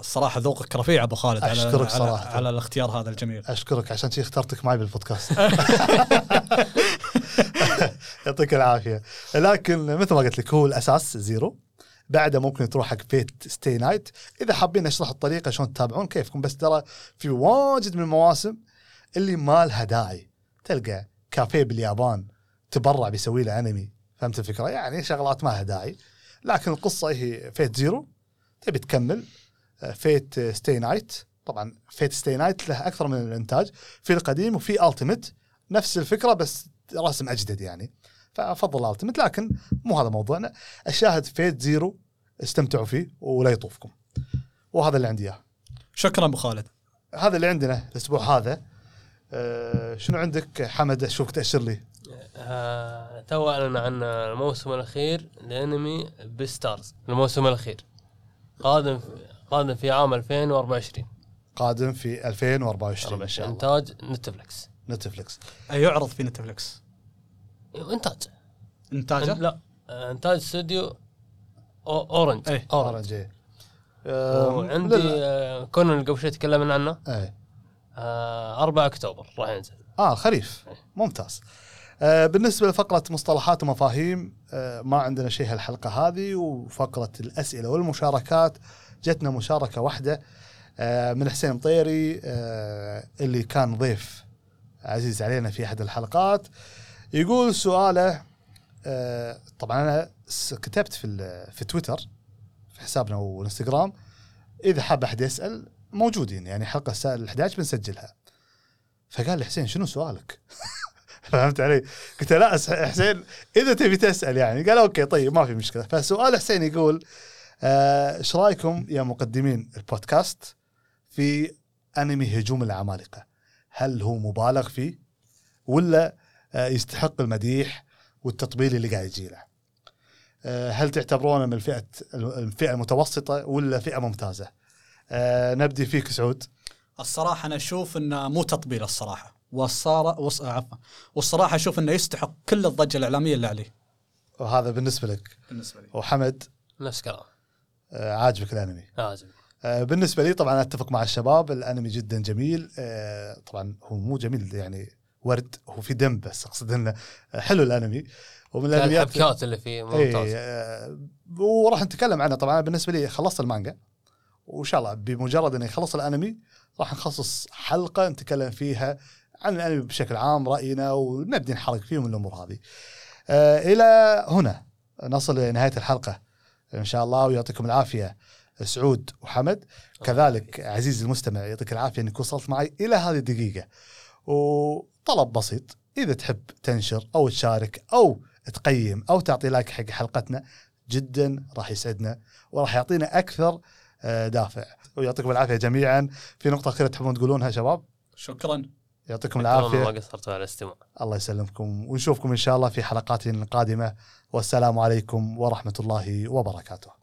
الصراحه ذوقك رفيع أبو خالد على أشكرك على, صراحة. على الاختيار هذا الجميل. أشكرك عشان شي اخترتك معي بالبودكاست. يعطيك العافية. لكن مثل ما قلت لك هو الأساس Zero. بعده ممكن تروح حق Fate/stay night إذا حابين اشرح الطريقة شلون تتابعون كيفكم بس ترى في واجد من المواسم اللي ما لها داعي. تلقى كافيه باليابان تبرع بيسوي له انمي فهمت الفكرة؟ يعني شغلات ما لها داعي. لكن القصة هي Fate Zero تبي تكمل. Fate/stay night طبعا Fate/stay night له أكثر من الإنتاج. في القديم وفي Ultimate نفس الفكرة بس رسم أجدد يعني. فأفضل Ultimate لكن مو هذا موضوعنا. الشاهد Fate Zero استمتعوا فيه ولا يطوفكم. وهذا اللي عندي إياه. شكرا أبو خالد. هذا اللي عندنا الأسبوع هذا. أه شنو عندك حمد؟ اشوفك تأشر لي؟ تو أعلن عن الموسم الأخير لأنمي Beastars الموسم الأخير. قادم قادم في عام 2024 قادم في 2024 ان شاء الله إنتاج Netflix Netflix يعرض في Netflix إنتاج. إنتاجه؟ لا آه، إنتاج استوديو Orange. إيه، Orange. إيه. أه وعندي آه، كونان اللي قبل شوي تكلمنا عنه. إيه. آه 4 أكتوبر راح ينزل. آه خريف. ممتاز. آه بالنسبة لفقرة مصطلحات ومفاهيم آه ما عندنا شيء هالحلقة هذه وفقرة الأسئلة والمشاركات جتنا مشاركة واحدة آه من حسين مطيري آه اللي كان ضيف عزيز علينا في أحد الحلقات يقول سؤاله آه طبعا أنا كتبت في في تويتر في حسابنا والانستغرام إذا حاب أحد يسأل موجودين يعني حلقة الساعة ال 11 بنسجلها فقال لي حسين شنو سؤالك؟ فهمت علي؟ قلت لا حسين إذا تبي تسأل يعني قال okay طيب ما في مشكلة فسؤال حسين يقول آه، إيش رأيكم يا مقدمين البودكاست في أنمي هجوم العمالقة؟ هل هو مبالغ فيه ولا آه، يستحق المديح والتطبيل اللي قاعد يجي له؟ آه، هل تعتبرونه من الفئة الفئة المتوسطة ولا فئة ممتازة؟ آه، نبدي فيك سعود الصراحة أنا أشوف إنه مو تطبيل الصراحة والصار وص... عفوا. والصراحة أشوف إنه يستحق كل الضجة الإعلامية اللي عليه. وهذا بالنسبة لك. بالنسبة لي. وحمد؟ نفس كلام آه، عاجبك الأنمي؟ لازم آه، بالنسبة لي طبعا أتفق مع الشباب الأنمي جدا جميل. آه، طبعا هو مو جميل يعني ورد هو في دم بس أقصد إنه حلو الأنمي. ومن الانميات الحبكات اللي فيه ممتاز اي آه، وراح نتكلم عنه. طبعا أنا بالنسبة لي خلصت المانجا وإن شاء الله بمجرد إني خلص الأنمي راح نخصص حلقة نتكلم فيها عن الانمي بشكل عام رأينا ونبدي نحرق فيه من الأمور هذه. آه إلى هنا نصل لنهايه الحلقة. إن شاء الله ويعطيكم العافية سعود وحمد. كذلك عزيزي المستمع يعطيك العافية إنك وصلت معي إلى هذه الدقيقة. وطلب بسيط إذا تحب تنشر أو تشارك أو تقيم أو تعطي لايك حق حلقتنا جدا راح يسعدنا وراح يعطينا أكثر آه، دافع. ويعطيكم العافية جميعا. في نقطة أخيرة تحبون تقولونها شباب؟ شكرا. يعطيكم ما العافية. قصرتوا على الاستماع. الله يسلمكم. ونشوفكم إن شاء الله في حلقات قادمة. والسلام عليكم ورحمة الله وبركاته.